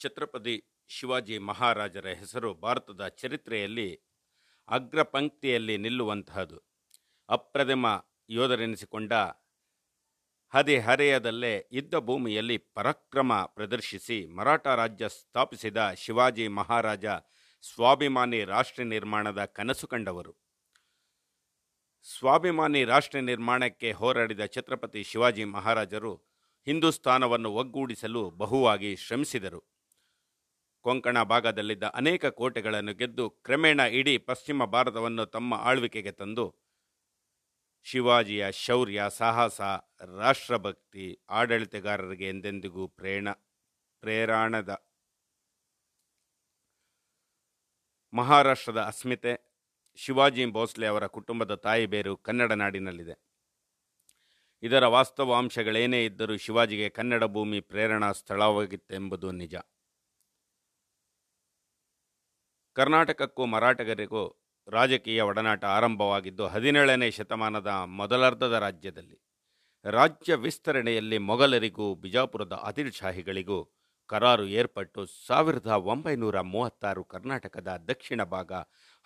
ಛತ್ರಪತಿ ಶಿವಾಜಿ ಮಹಾರಾಜರ ಹೆಸರು ಭಾರತದ ಚರಿತ್ರೆಯಲ್ಲಿ ಅಗ್ರ ಪಂಕ್ತಿಯಲ್ಲಿ ನಿಲ್ಲುವಂತಹದು. ಅಪ್ರತಿಮ ಯೋಧರೆನಿಸಿಕೊಂಡ ಹದಿಹರೆಯದಲ್ಲೇ ಯುದ್ಧ ಭೂಮಿಯಲ್ಲಿ ಪರಾಕ್ರಮ ಪ್ರದರ್ಶಿಸಿ ಮರಾಠ ರಾಜ್ಯ ಸ್ಥಾಪಿಸಿದ ಶಿವಾಜಿ ಮಹಾರಾಜ ಸ್ವಾಭಿಮಾನಿ ರಾಷ್ಟ್ರ ನಿರ್ಮಾಣದ ಕನಸು ಕಂಡವರು. ಸ್ವಾಭಿಮಾನಿ ರಾಷ್ಟ್ರ ನಿರ್ಮಾಣಕ್ಕೆ ಹೋರಾಡಿದ ಛತ್ರಪತಿ ಶಿವಾಜಿ ಮಹಾರಾಜರು ಹಿಂದೂಸ್ತಾನವನ್ನು ಒಗ್ಗೂಡಿಸಲು ಬಹುವಾಗಿ ಶ್ರಮಿಸಿದರು. ಕೊಂಕಣ ಭಾಗದಲ್ಲಿದ್ದ ಅನೇಕ ಕೋಟೆಗಳನ್ನು ಗೆದ್ದು ಕ್ರಮೇಣ ಇಡೀ ಪಶ್ಚಿಮ ಭಾರತವನ್ನು ತಮ್ಮ ಆಳ್ವಿಕೆಗೆ ತಂದು ಶಿವಾಜಿಯ ಶೌರ್ಯ, ಸಾಹಸ, ರಾಷ್ಟ್ರಭಕ್ತಿ, ಆಡಳಿತಗಾರರಿಗೆ ಎಂದೆಂದಿಗೂ ಪ್ರೇರಣ, ಪ್ರೇರಣದ. ಮಹಾರಾಷ್ಟ್ರದ ಅಸ್ಮಿತೆ, ಶಿವಾಜಿ ಭೋಸ್ಲೆ ಅವರ ಕುಟುಂಬದ ತಾಯಿ ಬೇರು ಕನ್ನಡ ನಾಡಿನಲ್ಲಿದೆ. ಇದರ ವಾಸ್ತವಾಂಶಗಳೇನೇ ಇದ್ದರೂ ಶಿವಾಜಿಗೆ ಕನ್ನಡ ಭೂಮಿ ಪ್ರೇರಣಾ ಸ್ಥಳವಾಗಿತ್ತೆಂಬುದು ನಿಜ. ಕರ್ನಾಟಕಕ್ಕೂ ಮರಾಠಗರಿಗೂ ರಾಜಕೀಯ ಒಡನಾಟ ಆರಂಭವಾಗಿದ್ದು ಹದಿನೇಳನೇ ಶತಮಾನದ ಮೊದಲಾರ್ಧದ ರಾಜ್ಯದಲ್ಲಿ. ರಾಜ್ಯ ವಿಸ್ತರಣೆಯಲ್ಲಿ ಮೊಘಲರಿಗೂ ಬಿಜಾಪುರದ ಆದಿಲ್ ಶಾಹಿಗಳಿಗೂ ಕರಾರು ಏರ್ಪಟ್ಟು ಸಾವಿರದ ಒಂಬೈನೂರ ಮೂವತ್ತಾರು ಕರ್ನಾಟಕದ ದಕ್ಷಿಣ ಭಾಗ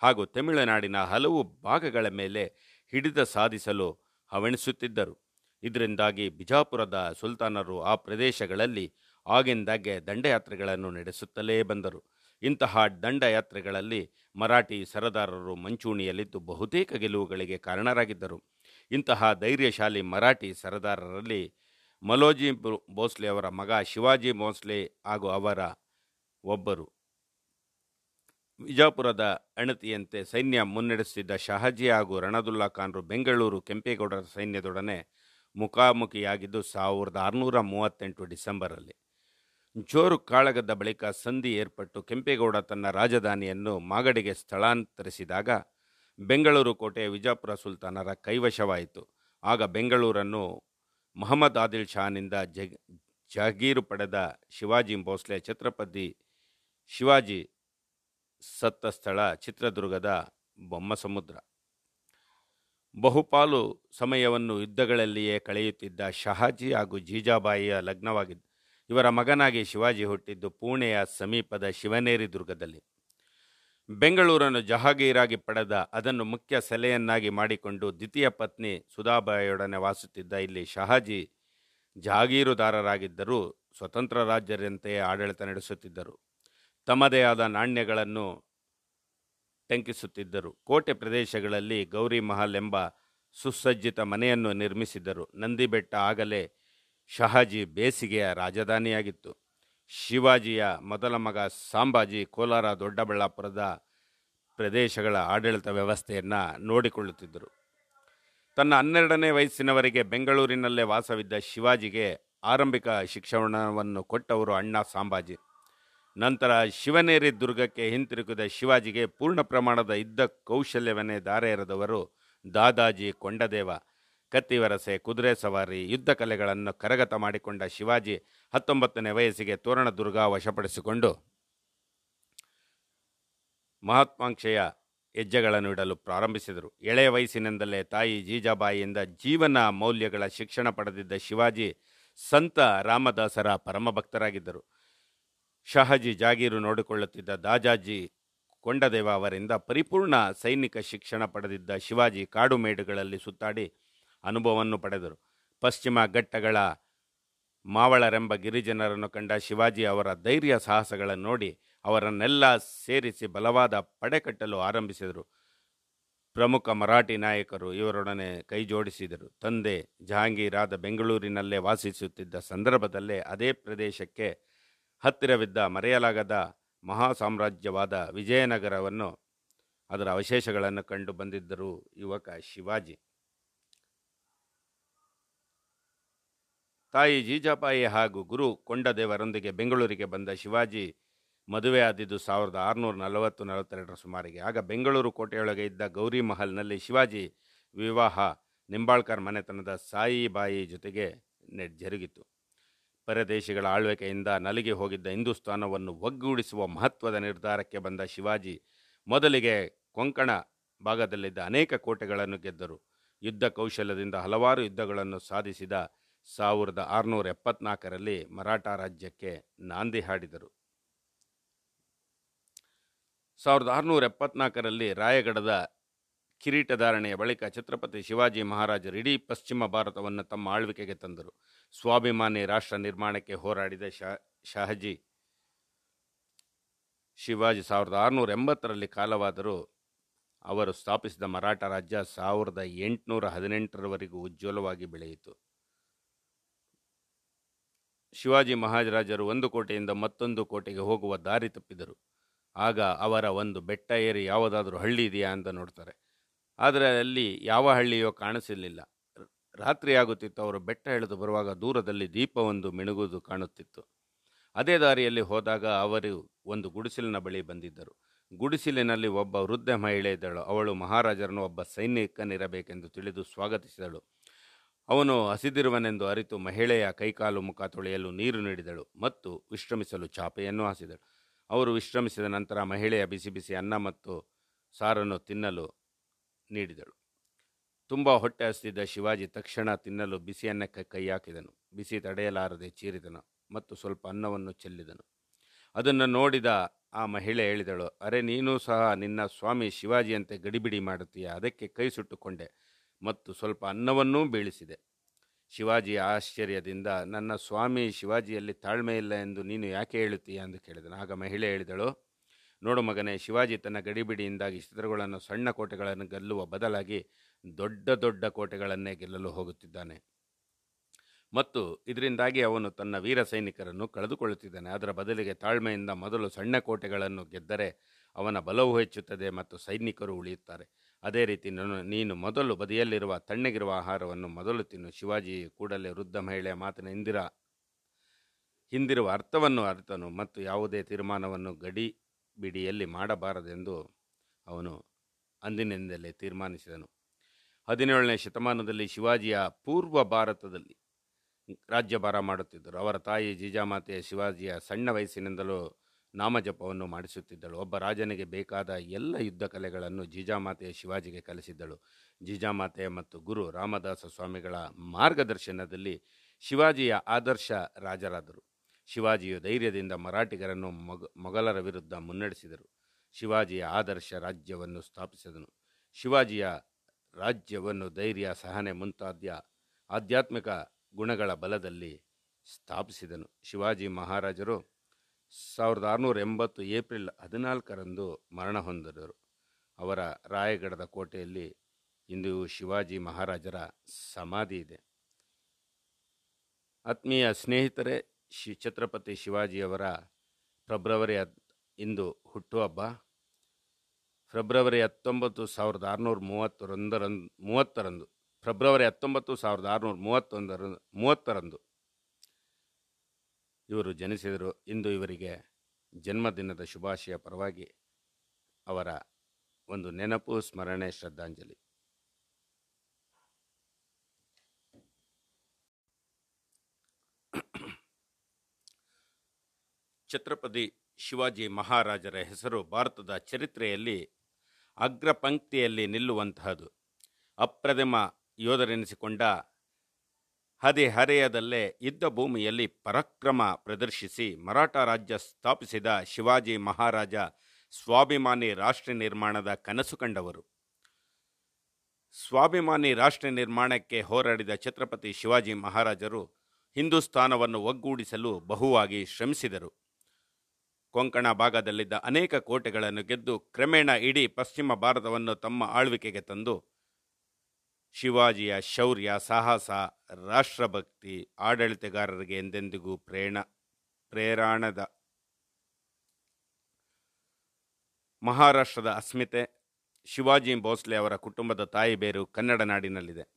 ಹಾಗೂ ತಮಿಳುನಾಡಿನ ಹಲವು ಭಾಗಗಳ ಮೇಲೆ ಹಿಡಿದ ಸಾಧಿಸಲು ಹವಣಿಸುತ್ತಿದ್ದರು. ಇದರಿಂದಾಗಿ ಬಿಜಾಪುರದ ಸುಲ್ತಾನರು ಆ ಪ್ರದೇಶಗಳಲ್ಲಿ ಆಗಿಂದಾಗ್ಗೆ ದಂಡಯಾತ್ರೆಗಳನ್ನು ನಡೆಸುತ್ತಲೇ ಬಂದರು. ಇಂತಹ ದಂಡಯಾತ್ರೆಗಳಲ್ಲಿ ಮರಾಠಿ ಸರದಾರರು ಮಂಚೂಣಿಯಲ್ಲಿದ್ದು ಬಹುತೇಕ ಗೆಲುವುಗಳಿಗೆ ಕಾರಣರಾಗಿದ್ದರು. ಇಂತಹ ಧೈರ್ಯಶಾಲಿ ಮರಾಠಿ ಸರದಾರರಲ್ಲಿ ಮಲೋಜಿ ಭೋಸ್ಲೆ ಅವರ ಮಗ ಶಿವಾಜಿ ಭೋಸ್ಲೆ ಹಾಗೂ ಅವರ ಒಬ್ಬರು. ವಿಜಾಪುರದ ಅಣತಿಯಂತೆ ಸೈನ್ಯ ಮುನ್ನಡೆಸುತ್ತಿದ್ದ ಶಹಾಜಿ ಹಾಗೂ ರಣದುಲ್ಲಾ ಖಾನ್ರು ಬೆಂಗಳೂರು ಕೆಂಪೇಗೌಡರ ಸೈನ್ಯದೊಡನೆ ಮುಖಾಮುಖಿಯಾಗಿದ್ದು ಸಾವಿರದ ಆರುನೂರ ಮೂವತ್ತೆಂಟು ಡಿಸೆಂಬರಲ್ಲಿ. ಜೋರು ಕಾಳಗದ ಬಳಿಕ ಸಂಧಿ ಏರ್ಪಟ್ಟು ಕೆಂಪೇಗೌಡ ತನ್ನ ರಾಜಧಾನಿಯನ್ನು ಮಾಗಡಿಗೆ ಸ್ಥಳಾಂತರಿಸಿದಾಗ ಬೆಂಗಳೂರು ಕೋಟೆ ವಿಜಾಪುರ ಸುಲ್ತಾನರ ಕೈವಶವಾಯಿತು. ಆಗ ಬೆಂಗಳೂರನ್ನು ಮೊಹಮ್ಮದ್ ಆದಿಲ್ ಶಾನಿಂದ ಜಗ್ ಜಹಗೀರು ಪಡೆದ ಶಿವಾಜಿ ಭೋಸ್ಲೆ ಛತ್ರಪತಿ ಶಿವಾಜಿ ಸತ್ತ ಸ್ಥಳ ಚಿತ್ರದುರ್ಗದ ಬೊಮ್ಮಸಮುದ್ರ. ಬಹುಪಾಲು ಸಮಯವನ್ನು ಯುದ್ಧಗಳಲ್ಲಿಯೇ ಕಳೆಯುತ್ತಿದ್ದ ಶಹಾಜಿ ಹಾಗೂ ಜೀಜಾಬಾಯಿಯ ಲಗ್ನವಾಗಿದ್ದು ಇವರ ಮಗನಾಗಿ ಶಿವಾಜಿ ಹುಟ್ಟಿದ್ದು ಪುಣೆಯ ಸಮೀಪದ ಶಿವನೇರಿ ದುರ್ಗದಲ್ಲಿ. ಬೆಂಗಳೂರನ್ನು ಜಹಾಗೀರಾಗಿ ಪಡೆದ ಅದನ್ನು ಮುಖ್ಯ ಸೆಲೆಯನ್ನಾಗಿ ಮಾಡಿಕೊಂಡು ದ್ವಿತೀಯ ಪತ್ನಿ ಸುಧಾಬಾಯಿಯೊಡನೆ ವಾಸುತ್ತಿದ್ದ ಇಲ್ಲಿ ಶಹಾಜಿ ಜಹಾಗೀರುದಾರರಾಗಿದ್ದರೂ ಸ್ವತಂತ್ರ ರಾಜ್ಯರಂತೆಯೇ ಆಡಳಿತ ನಡೆಸುತ್ತಿದ್ದರು. ತಮ್ಮದೇ ಆದ ನಾಣ್ಯಗಳನ್ನು ಟಂಕಿಸುತ್ತಿದ್ದರು. ಕೋಟೆ ಪ್ರದೇಶಗಳಲ್ಲಿ ಗೌರಿ ಮಹಲ್ ಎಂಬ ಸುಸಜ್ಜಿತ ಮನೆಯನ್ನು ನಿರ್ಮಿಸಿದ್ದರು. ನಂದಿಬೆಟ್ಟ ಆಗಲೇ ಶಹಾಜಿ ಬೇಸಿಗೆಯ ರಾಜಧಾನಿಯಾಗಿತ್ತು. ಶಿವಾಜಿಯ ಮೊದಲ ಮಗ ಸಾಂಬಾಜಿ ಕೋಲಾರ ದೊಡ್ಡಬಳ್ಳಾಪುರದ ಪ್ರದೇಶಗಳ ಆಡಳಿತ ವ್ಯವಸ್ಥೆಯನ್ನು ನೋಡಿಕೊಳ್ಳುತ್ತಿದ್ದರು. ತನ್ನ ಹನ್ನೆರಡನೇ ವಯಸ್ಸಿನವರೆಗೆ ಬೆಂಗಳೂರಿನಲ್ಲೇ ವಾಸವಿದ್ದ ಶಿವಾಜಿಗೆ ಆರಂಭಿಕ ಶಿಕ್ಷಣವನ್ನು ಕೊಟ್ಟವರು ಅಣ್ಣ ಸಾಂಬಾಜಿ. ನಂತರ ಶಿವನೇರಿ ದುರ್ಗಕ್ಕೆ ಹಿಂತಿರುಗಿದ ಶಿವಾಜಿಗೆ ಪೂರ್ಣ ಪ್ರಮಾಣದ ಯುದ್ಧ ಕೌಶಲ್ಯವನ್ನೇ ದಾರೆ ಎರೆದವರು ದಾದಾಜಿ ಕೊಂಡದೇವ. ಕತ್ತಿವರಸೆ ಕುದುರೆ ಸವಾರಿ, ಯುದ್ಧ ಕಲೆಗಳನ್ನು ಕರಗತ ಮಾಡಿಕೊಂಡ ಶಿವಾಜಿ ಹತ್ತೊಂಬತ್ತನೇ ವಯಸ್ಸಿಗೆ ತೋರಣ ದುರ್ಗ ವಶಪಡಿಸಿಕೊಂಡು ಮಹಾತ್ಮಾಂಕ್ಷೆಯ ಹೆಜ್ಜೆಗಳನ್ನು ಇಡಲು ಪ್ರಾರಂಭಿಸಿದರು. ಎಳೆಯ ವಯಸ್ಸಿನಿಂದಲೇ ತಾಯಿ ಜೀಜಾಬಾಯಿಯಿಂದ ಜೀವನ ಮೌಲ್ಯಗಳ ಶಿಕ್ಷಣ ಪಡೆದಿದ್ದ ಶಿವಾಜಿ ಸಂತ ರಾಮದಾಸರ ಪರಮ ಭಕ್ತರಾಗಿದ್ದರು ಶಹಾಜಿ ಜಾಗೀರು ನೋಡಿಕೊಳ್ಳುತ್ತಿದ್ದ ದಾಜಾಜಿ ಕೊಂಡದೇವ ಅವರಿಂದ ಪರಿಪೂರ್ಣ ಸೈನಿಕ ಶಿಕ್ಷಣ ಪಡೆದಿದ್ದ ಶಿವಾಜಿ ಕಾಡು ಮೇಡುಗಳಲ್ಲಿ ಸುತ್ತಾಡಿ ಅನುಭವವನ್ನು ಪಡೆದರು. ಪಶ್ಚಿಮ ಘಟ್ಟಗಳ ಮಾವಳರೆಂಬ ಗಿರಿಜನರನ್ನು ಕಂಡ ಶಿವಾಜಿ ಅವರ ಧೈರ್ಯ ಸಾಹಸಗಳನ್ನು ನೋಡಿ ಅವರನ್ನೆಲ್ಲ ಸೇರಿಸಿ ಬಲವಾದ ಪಡೆ ಕಟ್ಟಲು ಆರಂಭಿಸಿದರು. ಪ್ರಮುಖ ಮರಾಠಿ ನಾಯಕರು ಇವರೊಡನೆ ಕೈ ಜೋಡಿಸಿದರು. ತಂದೆ ಜಹಾಂಗೀರಾದ ಬೆಂಗಳೂರಿನಲ್ಲೇ ವಾಸಿಸುತ್ತಿದ್ದ ಸಂದರ್ಭದಲ್ಲೇ ಅದೇ ಪ್ರದೇಶಕ್ಕೆ ಹತ್ತಿರವಿದ್ದ ಮರೆಯಲಾಗದ ಮಹಾ ಸಾಮ್ರಾಜ್ಯವಾದ ವಿಜಯನಗರವನ್ನು ಅದರ ಅವಶೇಷಗಳನ್ನು ಕಂಡು ಬಂದಿದ್ದರು ಯುವಕ ಶಿವಾಜಿ. ತಾಯಿ ಜೀಜಾಬಾಯಿ ಹಾಗೂ ಗುರು ಕೊಂಡದೇವರೊಂದಿಗೆ ಬೆಂಗಳೂರಿಗೆ ಬಂದ ಶಿವಾಜಿ ಮದುವೆಯಾದಿದ್ದು ಸಾವಿರದ ಆರುನೂರ ನಲವತ್ತು, ನಲವತ್ತೆರಡರ ಸುಮಾರಿಗೆ. ಆಗ ಬೆಂಗಳೂರು ಕೋಟೆಯೊಳಗೆ ಇದ್ದ ಗೌರಿ ಮಹಲ್ನಲ್ಲಿ ಶಿವಾಜಿ ವಿವಾಹ ನಿಂಬಾಳ್ಕರ್ ಮನೆತನದ ಸಾಯಿಬಾಯಿ ಜೊತೆಗೆ ಜರುಗಿತು. ಪರದೇಶಿಗಳ ಆಳ್ವಿಕೆಯಿಂದ ನಲಿಗೆ ಹೋಗಿದ್ದ ಹಿಂದೂಸ್ತಾನವನ್ನು ಒಗ್ಗೂಡಿಸುವ ಮಹತ್ವದ ನಿರ್ಧಾರಕ್ಕೆ ಬಂದ ಶಿವಾಜಿ ಮೊದಲಿಗೆ ಕೊಂಕಣ ಭಾಗದಲ್ಲಿದ್ದ ಅನೇಕ ಕೋಟೆಗಳನ್ನು ಗೆದ್ದರು. ಯುದ್ಧ ಕೌಶಲ್ಯದಿಂದ ಹಲವಾರು ಯುದ್ಧಗಳನ್ನು ಸಾಧಿಸಿದ ಸಾವಿರದ ಆರುನೂರ ಎಪ್ಪತ್ನಾಲ್ಕರಲ್ಲಿ ಮರಾಠ ರಾಜ್ಯಕ್ಕೆ ನಾಂದಿ ಹಾಡಿದರು. ಸಾವಿರದ ಆರುನೂರ ಎಪ್ಪತ್ನಾಲ್ಕರಲ್ಲಿ ರಾಯಗಢದ ಕಿರೀಟಧಾರಣೆಯ ಬಳಿಕ ಛತ್ರಪತಿ ಶಿವಾಜಿ ಮಹಾರಾಜರು ಇಡೀ ಪಶ್ಚಿಮ ಭಾರತವನ್ನು ತಮ್ಮ ಆಳ್ವಿಕೆಗೆ ತಂದರು. ಸ್ವಾಭಿಮಾನಿ ರಾಷ್ಟ್ರ ನಿರ್ಮಾಣಕ್ಕೆ ಹೋರಾಡಿದ ಶಾ, ಶಹಜಿ ಶಿವಾಜಿ ಸಾವಿರದ ಆರುನೂರ ಎಂಬತ್ತರಲ್ಲಿ ಕಾಲವಾದರೂ ಅವರು ಸ್ಥಾಪಿಸಿದ ಮರಾಠ ರಾಜ್ಯ ಸಾವಿರದ ಎಂಟುನೂರ ಹದಿನೆಂಟರವರೆಗೂ ಉಜ್ವಲವಾಗಿ ಬೆಳೆಯಿತು. ಶಿವಾಜಿ ಮಹಾರಾಜರು ಒಂದು ಕೋಟೆಯಿಂದ ಮತ್ತೊಂದು ಕೋಟೆಗೆ ಹೋಗುವ ದಾರಿ ತಪ್ಪಿದರು. ಆಗ ಅವರ ಒಂದು ಬೆಟ್ಟ ಏರಿ ಯಾವುದಾದ್ರೂ ಹಳ್ಳಿ ಇದೆಯಾ ಅಂತ ನೋಡ್ತಾರೆ. ಆದರೆ ಅಲ್ಲಿ ಯಾವ ಹಳ್ಳಿಯೋ ಕಾಣಿಸಲಿಲ್ಲ ರಾತ್ರಿ ಆಗುತ್ತಿತ್ತು, ಅವರು ಬೆಟ್ಟ ಎಳೆದು ಬರುವಾಗ ದೂರದಲ್ಲಿ ದೀಪವೊಂದು ಮಿಣುಗುವುದು ಕಾಣುತ್ತಿತ್ತು. ಅದೇ ದಾರಿಯಲ್ಲಿ ಹೋದಾಗ ಅವರು ಒಂದು ಗುಡಿಸಿಲಿನ ಬಳಿ ಬಂದಿದ್ದರು. ಗುಡಿಸಿಲಿನಲ್ಲಿ ಒಬ್ಬ ವೃದ್ಧ ಮಹಿಳೆ ಇದ್ದಳು ಅವಳು ಮಹಾರಾಜರನ್ನು ಒಬ್ಬ ಸೈನಿಕನಿರಬೇಕೆಂದು ತಿಳಿದು ಸ್ವಾಗತಿಸಿದಳು. ಅವನು ಹಸಿದಿರುವನೆಂದು ಅರಿತು ಮಹಿಳೆಯ ಕೈಕಾಲು ಮುಖ ತೊಳೆಯಲು ನೀರು ನೀಡಿದಳು ಮತ್ತು ವಿಶ್ರಮಿಸಲು ಚಾಪೆಯನ್ನು ಹಾಸಿದಳು. ಅವರು ವಿಶ್ರಮಿಸಿದ ನಂತರ ಮಹಿಳೆಯ ಬಿಸಿ ಬಿಸಿ ಅನ್ನ ಮತ್ತು ಸಾರನ್ನು ತಿನ್ನಲು ನೀಡಿದಳು. ತುಂಬ ಹೊಟ್ಟೆ ಹಸಿದಿದ್ದ ಶಿವಾಜಿ ತಕ್ಷಣ ತಿನ್ನಲು ಬಿಸಿ ಅನ್ನಕ್ಕೆ ಕೈ ಹಾಕಿದನು. ಬಿಸಿ ತಡೆಯಲಾರದೆ ಚೀರಿದನು ಮತ್ತು ಸ್ವಲ್ಪ ಅನ್ನವನ್ನು ಚೆಲ್ಲಿದನು. ಅದನ್ನು ನೋಡಿದ ಆ ಮಹಿಳೆ ಹೇಳಿದಳು, ಅರೆ, ನೀನು ಸಹ ನಿನ್ನ ಸ್ವಾಮಿ ಶಿವಾಜಿಯಂತೆ ಗಡಿಬಿಡಿ ಮಾಡುತ್ತೀಯ? ಅದಕ್ಕೆ ಕೈ ಸುಟ್ಟುಕೊಂಡೆ. ಮತ್ತು ಸ್ವಲ್ಪ ಅನ್ನವನ್ನೂ ಬೀಳಿಸಿದೆ. ಶಿವಾಜಿಯ ಆಶ್ಚರ್ಯದಿಂದ, ನನ್ನ ಸ್ವಾಮಿ ಶಿವಾಜಿಯಲ್ಲಿ ತಾಳ್ಮೆ ಇಲ್ಲ ಎಂದು ನೀನು ಯಾಕೆ ಹೇಳುತ್ತೀಯ? ಎಂದು ಕೇಳಿದನು. ಆಗ ಮಹಿಳೆ ಹೇಳಿದಳು, ನೋಡು ಮಗನೇ, ಶಿವಾಜಿ ತನ್ನ ಗಡಿಬಿಡಿಯಿಂದಾಗಿ ಚಿತ್ರಗಳನ್ನು ಸಣ್ಣ ಕೋಟೆಗಳನ್ನು ಗೆಲ್ಲುವ ಬದಲಾಗಿ ದೊಡ್ಡ ದೊಡ್ಡ ಕೋಟೆಗಳನ್ನೇ ಗೆಲ್ಲಲು ಹೋಗುತ್ತಿದ್ದಾನೆ. ಮತ್ತು ಇದರಿಂದಾಗಿ ಅವನು ತನ್ನ ವೀರ ಸೈನಿಕರನ್ನು ಕಳೆದುಕೊಳ್ಳುತ್ತಿದ್ದಾನೆ. ಅದರ ಬದಲಿಗೆ ತಾಳ್ಮೆಯಿಂದ ಮೊದಲು ಸಣ್ಣ ಕೋಟೆಗಳನ್ನು ಗೆದ್ದರೆ ಅವನ ಬಲವು ಹೆಚ್ಚುತ್ತದೆ ಮತ್ತು ಸೈನಿಕರು ಉಳಿಯುತ್ತಾರೆ. ಅದೇ ರೀತಿ ನಾನು, ನೀನು ಮೊದಲು ಬದಿಯಲ್ಲಿರುವ ತಣ್ಣಗಿರುವ ಆಹಾರವನ್ನು ಮೊದಲು ತಿನ್ನು. ಶಿವಾಜಿ ಕೂಡಲೇ ವೃದ್ಧ ಮಹಿಳೆಯ ಮಾತಿನ ಹಿಂದಿರ, ಹಿಂದಿರುವ ಅರ್ಥವನ್ನು ಅರ್ಥನು ಮತ್ತು ಯಾವುದೇ ತೀರ್ಮಾನವನ್ನು ಗಡಿ ಬಿಡಿಯಲ್ಲಿ ಮಾಡಬಾರದೆಂದು ಅವನು ಅಂದಿನಿಂದಲೇ ತೀರ್ಮಾನಿಸಿದನು. ಹದಿನೇಳನೇ ಶತಮಾನದಲ್ಲಿ ಶಿವಾಜಿಯ ಪೂರ್ವ ಭಾರತದಲ್ಲಿ ರಾಜ್ಯಭಾರ ಮಾಡುತ್ತಿದ್ದರು. ಅವರ ತಾಯಿ ಜೀಜಾಮಾತೆಯ ಶಿವಾಜಿಯ ಸಣ್ಣ ವಯಸ್ಸಿನಿಂದಲೂ ನಾಮಜಪವನ್ನು ಮಾಡಿಸುತ್ತಿದ್ದಳು. ಒಬ್ಬ ರಾಜನಿಗೆ ಬೇಕಾದ ಎಲ್ಲ ಯುದ್ಧ ಕಲೆಗಳನ್ನು ಜೀಜಾಮಾತೆಯ ಶಿವಾಜಿಗೆ ಕಲಿಸಿದ್ದಳು. ಜೀಜಾಮಾತೆ ಮತ್ತು ಗುರು ರಾಮದಾಸ ಸ್ವಾಮಿಗಳ ಮಾರ್ಗದರ್ಶನದಲ್ಲಿ ಶಿವಾಜಿಯ ಆದರ್ಶ ರಾಜರಾದರು. ಶಿವಾಜಿಯು ಧೈರ್ಯದಿಂದ ಮರಾಠಿಗರನ್ನು ಮೊಗ, ಮೊಘಲರ ವಿರುದ್ಧ ಮುನ್ನಡೆಸಿದರು. ಶಿವಾಜಿಯ ಆದರ್ಶ ರಾಜ್ಯವನ್ನು ಸ್ಥಾಪಿಸಿದನು. ಶಿವಾಜಿಯ ರಾಜ್ಯವನ್ನು ಧೈರ್ಯ, ಸಹನೆ ಮುಂತಾದ ಆಧ್ಯಾತ್ಮಿಕ ಗುಣಗಳ ಬಲದಲ್ಲಿ ಸ್ಥಾಪಿಸಿದನು. ಶಿವಾಜಿ ಮಹಾರಾಜರು ಸಾವಿರದ ಆರುನೂರ ಎಂಬತ್ತು ಏಪ್ರಿಲ್ ಹದಿನಾಲ್ಕರಂದು ಮರಣ ಹೊಂದಿದರು ಅವರ ರಾಯಗಢದ ಕೋಟೆಯಲ್ಲಿ ಇಂದು ಶಿವಾಜಿ ಮಹಾರಾಜರ ಸಮಾಧಿ ಇದೆ. ಆತ್ಮೀಯ ಸ್ನೇಹಿತರೆ ಶಿ ಛತ್ರಪತಿ ಶಿವಾಜಿಯವರ ಫೆಬ್ರವರಿ ಹದ್, ಇಂದು ಹುಟ್ಟುಹಬ್ಬ. ಫೆಬ್ರವರಿ ಹತ್ತೊಂಬತ್ತು ಸಾವಿರದ ಆರುನೂರ ಮೂವತ್ತರೊಂದರಂದು ಮೂವತ್ತರಂದು, ಫೆಬ್ರವರಿ ಹತ್ತೊಂಬತ್ತು ಸಾವಿರದ ಆರುನೂರ ಮೂವತ್ತೊಂದರ, ಮೂವತ್ತರಂದು ಇವರು ಜನಿಸಿದರು. ಇಂದು ಇವರಿಗೆ ಜನ್ಮದಿನದ ಶುಭಾಶಯ ಪರವಾಗಿ ಅವರ ಒಂದು ನೆನಪು, ಸ್ಮರಣೆ, ಶ್ರದ್ಧಾಂಜಲಿ. ಛತ್ರಪತಿ ಶಿವಾಜಿ ಮಹಾರಾಜರ ಹೆಸರು ಭಾರತದ ಚರಿತ್ರೆಯಲ್ಲಿ ಅಗ್ರಪಂಕ್ತಿಯಲ್ಲಿ ನಿಲ್ಲುವಂತಹದು. ಅಪ್ರತಿಮ ಯೋಧರೆನಿಸಿಕೊಂಡ ಹದಿಹರೆಯದಲ್ಲೇ ಇದ್ದ ಭೂಮಿಯಲ್ಲಿ ಪರಾಕ್ರಮ ಪ್ರದರ್ಶಿಸಿ ಮರಾಠ ರಾಜ್ಯ ಸ್ಥಾಪಿಸಿದ ಶಿವಾಜಿ ಮಹಾರಾಜ ಸ್ವಾಭಿಮಾನಿ ರಾಷ್ಟ್ರ ನಿರ್ಮಾಣದ ಕನಸು ಕಂಡವರು. ಸ್ವಾಭಿಮಾನಿ ರಾಷ್ಟ್ರ ನಿರ್ಮಾಣಕ್ಕೆ ಹೋರಾಡಿದ ಛತ್ರಪತಿ ಶಿವಾಜಿ ಮಹಾರಾಜರು ಹಿಂದೂಸ್ತಾನವನ್ನು ಒಗ್ಗೂಡಿಸಲು ಬಹುವಾಗಿ ಶ್ರಮಿಸಿದರು. ಕೊಂಕಣ ಭಾಗದಲ್ಲಿದ್ದ ಅನೇಕ ಕೋಟೆಗಳನ್ನು ಗೆದ್ದು ಕ್ರಮೇಣ ಇಡೀ ಪಶ್ಚಿಮ ಭಾರತವನ್ನು ತಮ್ಮ ಆಳ್ವಿಕೆಗೆ ತಂದು ಶಿವಾಜಿಯ ಶೌರ್ಯ, ಸಾಹಸ, ರಾಷ್ಟ್ರಭಕ್ತಿ, ಆಡಳಿತಗಾರರಿಗೆ ಎಂದೆಂದಿಗೂ ಪ್ರೇರಣ, ಪ್ರೇರಣದ. ಮಹಾರಾಷ್ಟ್ರದ ಅಸ್ಮಿತೆ, ಶಿವಾಜಿ ಭೋಸ್ಲೆ ಅವರ ಕುಟುಂಬದ ತಾಯಿ ಬೇರು ಕನ್ನಡ ನಾಡಿನಲ್ಲಿದೆ.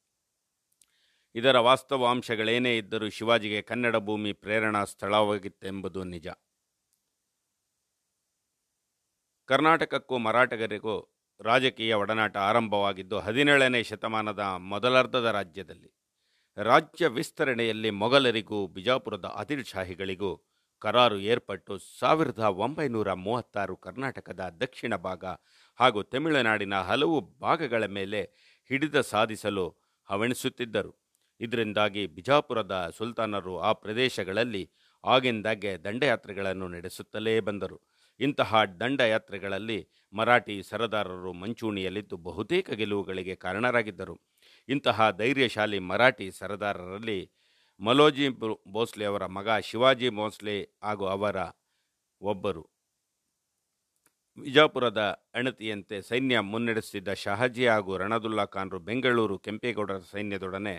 ಇದರ ವಾಸ್ತವಾಂಶಗಳೇನೇ ಇದ್ದರೂ ಶಿವಾಜಿಗೆ ಕನ್ನಡ ಭೂಮಿ ಪ್ರೇರಣಾ ಸ್ಥಳವಾಗಿತ್ತೆಂಬುದು ನಿಜ. ಕರ್ನಾಟಕಕ್ಕೂ ಮರಾಠಗರಿಗೂ ರಾಜಕೀಯ ಒಡನಾಟ ಆರಂಭವಾಗಿದ್ದು ಹದಿನೇಳನೇ ಶತಮಾನದ ಮೊದಲರ್ಧದ ರಾಜ್ಯದಲ್ಲಿ. ರಾಜ್ಯ ವಿಸ್ತರಣೆಯಲ್ಲಿ ಮೊಘಲರಿಗೂ ಬಿಜಾಪುರದ ಆದಿಲ್ ಶಾಹಿಗಳಿಗೂ ಕರಾರು ಏರ್ಪಟ್ಟು ಸಾವಿರದ ಒಂಬೈನೂರ ಮೂವತ್ತಾರು ಕರ್ನಾಟಕದ ದಕ್ಷಿಣ ಭಾಗ ಹಾಗೂ ತಮಿಳುನಾಡಿನ ಹಲವು ಭಾಗಗಳ ಮೇಲೆ ಹಿಡಿದ ಸಾಧಿಸಲು ಹವಣಿಸುತ್ತಿದ್ದರು. ಇದರಿಂದಾಗಿ ಬಿಜಾಪುರದ ಸುಲ್ತಾನರು ಆ ಪ್ರದೇಶಗಳಲ್ಲಿ ಆಗಿಂದಾಗ್ಗೆ ದಂಡಯಾತ್ರೆಗಳನ್ನು ನಡೆಸುತ್ತಲೇ ಬಂದರು. ಇಂತಹ ದಂಡಯಾತ್ರೆಗಳಲ್ಲಿ ಮರಾಠಿ ಸರದಾರರು ಮಂಚೂಣಿಯಲ್ಲಿದ್ದು ಬಹುತೇಕ ಗೆಲುವುಗಳಿಗೆ ಕಾರಣರಾಗಿದ್ದರು. ಇಂತಹ ಧೈರ್ಯಶಾಲಿ ಮರಾಠಿ ಸರದಾರರಲ್ಲಿ ಮಲೋಜಿ ಭೋಸ್ಲೆ ಅವರ ಮಗ ಶಿವಾಜಿ ಭೋಸ್ಲೆ ಹಾಗೂ ಅವರ ಒಬ್ಬರು. ವಿಜಾಪುರದ ಅಣತಿಯಂತೆ ಸೈನ್ಯ ಮುನ್ನಡೆಸುತ್ತಿದ್ದ ಶಹಾಜಿ ಹಾಗೂ ರಣದುಲ್ಲಾ ಖಾನ್ರು ಬೆಂಗಳೂರು ಕೆಂಪೇಗೌಡರ ಸೈನ್ಯದೊಡನೆ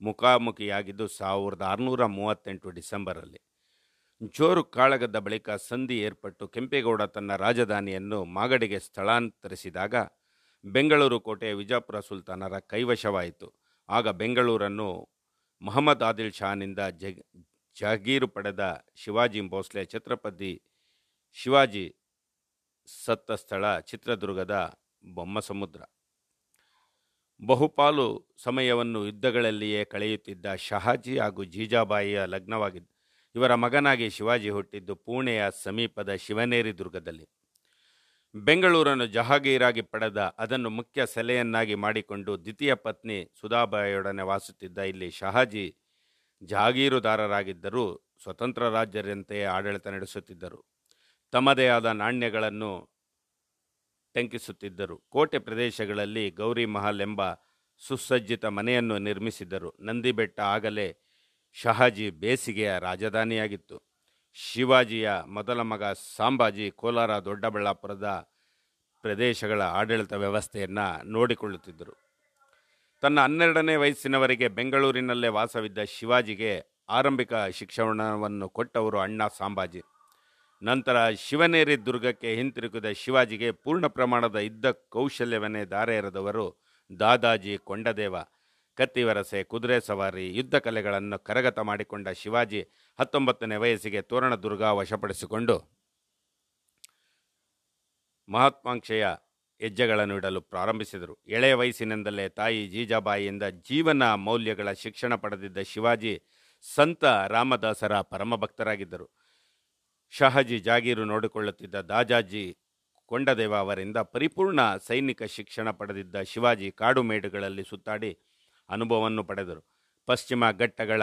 ಮುಖಾಮುಖಿಯಾಗಿದ್ದು ಸಾವಿರದ ಆರುನೂರ ಮೂವತ್ತೆಂಟು ಡಿಸೆಂಬರಲ್ಲಿ. ಜೋರು ಕಾಳಗದ ಬಳಿಕ ಸಂಧಿ ಏರ್ಪಟ್ಟು ಕೆಂಪೇಗೌಡ ತನ್ನ ರಾಜಧಾನಿಯನ್ನು ಮಾಗಡಿಗೆ ಸ್ಥಳಾಂತರಿಸಿದಾಗ ಬೆಂಗಳೂರು ಕೋಟೆ ವಿಜಾಪುರ ಸುಲ್ತಾನರ ಕೈವಶವಾಯಿತು. ಆಗ ಬೆಂಗಳೂರನ್ನು ಮಹಮ್ಮದ್ ಆದಿಲ್ ಶಾನಿಂದ ಜಗ್ ಜಾಗೀರು ಪಡೆದ ಶಿವಾಜಿ ಭೋಸ್ಲೆ ಛತ್ರಪತಿ ಶಿವಾಜಿ ಸತ್ತ ಸ್ಥಳ ಚಿತ್ರದುರ್ಗದ ಬೊಮ್ಮಸಮುದ್ರ. ಬಹುಪಾಲು ಸಮಯವನ್ನು ಯುದ್ಧಗಳಲ್ಲಿಯೇ ಕಳೆಯುತ್ತಿದ್ದ ಶಹಾಜಿ ಹಾಗೂ ಜೀಜಾಬಾಯಿಯ ಲಗ್ನವಾಗಿದ್ದ ಇವರ ಮಗನಾಗಿ ಶಿವಾಜಿ ಹುಟ್ಟಿದ್ದು ಪುಣೆಯ ಸಮೀಪದ ಶಿವನೇರಿ ದುರ್ಗದಲ್ಲಿ. ಬೆಂಗಳೂರನ್ನು ಜಹಾಗೀರಾಗಿ ಪಡೆದ ಅದನ್ನು ಮುಖ್ಯ ಸೆಲೆಯನ್ನಾಗಿ ಮಾಡಿಕೊಂಡು ದ್ವಿತೀಯ ಪತ್ನಿ ಸುಧಾಬಾಯಿಯೊಡನೆ ವಾಸುತ್ತಿದ್ದ ಇಲ್ಲಿ ಶಹಾಜಿ ಜಹಾಗೀರುದಾರರಾಗಿದ್ದರೂ ಸ್ವತಂತ್ರ ರಾಜ್ಯರಂತೆಯೇ ಆಡಳಿತ ನಡೆಸುತ್ತಿದ್ದರು. ತಮ್ಮದೇ ಆದ ನಾಣ್ಯಗಳನ್ನು ಟಂಕಿಸುತ್ತಿದ್ದರು. ಕೋಟೆ ಪ್ರದೇಶಗಳಲ್ಲಿ ಗೌರಿ ಮಹಲ್ ಎಂಬ ಸುಸಜ್ಜಿತ ಮನೆಯನ್ನು ನಿರ್ಮಿಸಿದ್ದರು. ನಂದಿಬೆಟ್ಟ ಆಗಲೇ ಶಹಾಜಿ ಬೇಸಿಗೆಯ ರಾಜಧಾನಿಯಾಗಿತ್ತು. ಶಿವಾಜಿಯ ಮೊದಲ ಮಗ ಸಾಂಬಾಜಿ ಕೋಲಾರ ದೊಡ್ಡಬಳ್ಳಾಪುರದ ಪ್ರದೇಶಗಳ ಆಡಳಿತ ವ್ಯವಸ್ಥೆಯನ್ನು ನೋಡಿಕೊಳ್ಳುತ್ತಿದ್ದರು. ತನ್ನ ಹನ್ನೆರಡನೇ ವಯಸ್ಸಿನವರೆಗೆ ಬೆಂಗಳೂರಿನಲ್ಲೇ ವಾಸವಿದ್ದ ಶಿವಾಜಿಗೆ ಆರಂಭಿಕ ಶಿಕ್ಷಣವನ್ನು ಕೊಟ್ಟವರು ಅಣ್ಣ ಸಾಂಬಾಜಿ. ನಂತರ ಶಿವನೇರಿ ದುರ್ಗಕ್ಕೆ ಹಿಂತಿರುಗಿದ ಶಿವಾಜಿಗೆ ಪೂರ್ಣ ಪ್ರಮಾಣದ ಯುದ್ಧ ಕೌಶಲ್ಯವನ್ನೇ ಧಾರೆ ಎರೆದವರು ದಾದಾಜಿ ಕೊಂಡದೇವ. ಕತ್ತಿವರಸೆ ಕುದುರೆ ಸವಾರಿ, ಯುದ್ಧ ಕಲೆಗಳನ್ನು ಕರಗತ ಮಾಡಿಕೊಂಡ ಶಿವಾಜಿ ಹತ್ತೊಂಬತ್ತನೇ ವಯಸ್ಸಿಗೆ ತೋರಣದುರ್ಗ ವಶಪಡಿಸಿಕೊಂಡು ಮಹತ್ವಾಂಕ್ಷೆಯ ಹೆಜ್ಜೆಗಳನ್ನು ಇಡಲು ಪ್ರಾರಂಭಿಸಿದರು. ಎಳೆಯ ವಯಸ್ಸಿನಿಂದಲೇ ತಾಯಿ ಜೀಜಾಬಾಯಿಯಿಂದ ಜೀವನ ಮೌಲ್ಯಗಳ ಶಿಕ್ಷಣ ಪಡೆದಿದ್ದ ಶಿವಾಜಿ ಸಂತ ರಾಮದಾಸರ ಪರಮಭಕ್ತರಾಗಿದ್ದರು. ಶಹಾಜಿ ಜಾಗೀರು ನೋಡಿಕೊಳ್ಳುತ್ತಿದ್ದ ದಾಜಾಜಿ ಕೊಂಡದೇವ ಅವರಿಂದ ಪರಿಪೂರ್ಣ ಸೈನಿಕ ಶಿಕ್ಷಣ ಪಡೆದಿದ್ದ ಶಿವಾಜಿ ಕಾಡು ಮೇಡುಗಳಲ್ಲಿ ಸುತ್ತಾಡಿ ಅನುಭವವನ್ನು ಪಡೆದರು. ಪಶ್ಚಿಮ ಘಟ್ಟಗಳ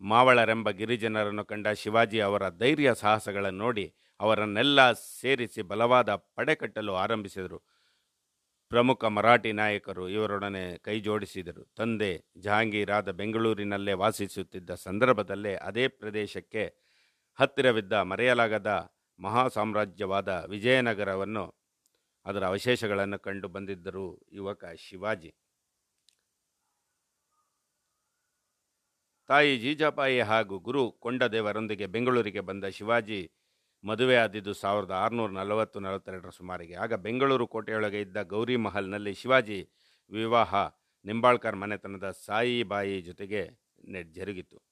ಮಾವಳರೆಂಬ ಗಿರಿಜನರನ್ನು ಕಂಡ ಶಿವಾಜಿ ಅವರ ಧೈರ್ಯ ಸಾಹಸಗಳನ್ನು ನೋಡಿ ಅವರನ್ನೆಲ್ಲ ಸೇರಿಸಿ ಬಲವಾದ ಪಡೆ ಕಟ್ಟಲು ಆರಂಭಿಸಿದರು. ಪ್ರಮುಖ ಮರಾಠಿ ನಾಯಕರು ಇವರೊಡನೆ ಕೈಜೋಡಿಸಿದರು ತಂದೆ ಜಹಾಂಗೀರಾದ ಬೆಂಗಳೂರಿನಲ್ಲೇ ವಾಸಿಸುತ್ತಿದ್ದ ಸಂದರ್ಭದಲ್ಲೇ ಅದೇ ಪ್ರದೇಶಕ್ಕೆ ಹತ್ತಿರವಿದ್ದ ಮರೆಯಲಾಗದ ಮಹಾ ಸಾಮ್ರಾಜ್ಯವಾದ ವಿಜಯನಗರವನ್ನು ಅದರ ಅವಶೇಷಗಳನ್ನು ಕಂಡು ಬಂದಿದ್ದರು ಯುವಕ ಶಿವಾಜಿ. ತಾಯಿ ಜೀಜಾಬಾಯಿ ಹಾಗೂ ಗುರು ಕೊಂಡದೇವರೊಂದಿಗೆ ಬೆಂಗಳೂರಿಗೆ ಬಂದ ಶಿವಾಜಿ ಮದುವೆಯಾದಿದ್ದು ಸಾವಿರದ ಆರುನೂರ ನಲವತ್ತು, ನಲವತ್ತೆರಡರ ಸುಮಾರಿಗೆ. ಆಗ ಬೆಂಗಳೂರು ಕೋಟೆಯೊಳಗೆ ಇದ್ದ ಗೌರಿ ಮಹಲ್ನಲ್ಲಿ ಶಿವಾಜಿ ವಿವಾಹ ನಿಂಬಾಳ್ಕರ್ ಮನೆತನದ ಸಾಯಿಬಾಯಿ ಜೊತೆಗೆ ನೆ- ಜರುಗಿತು.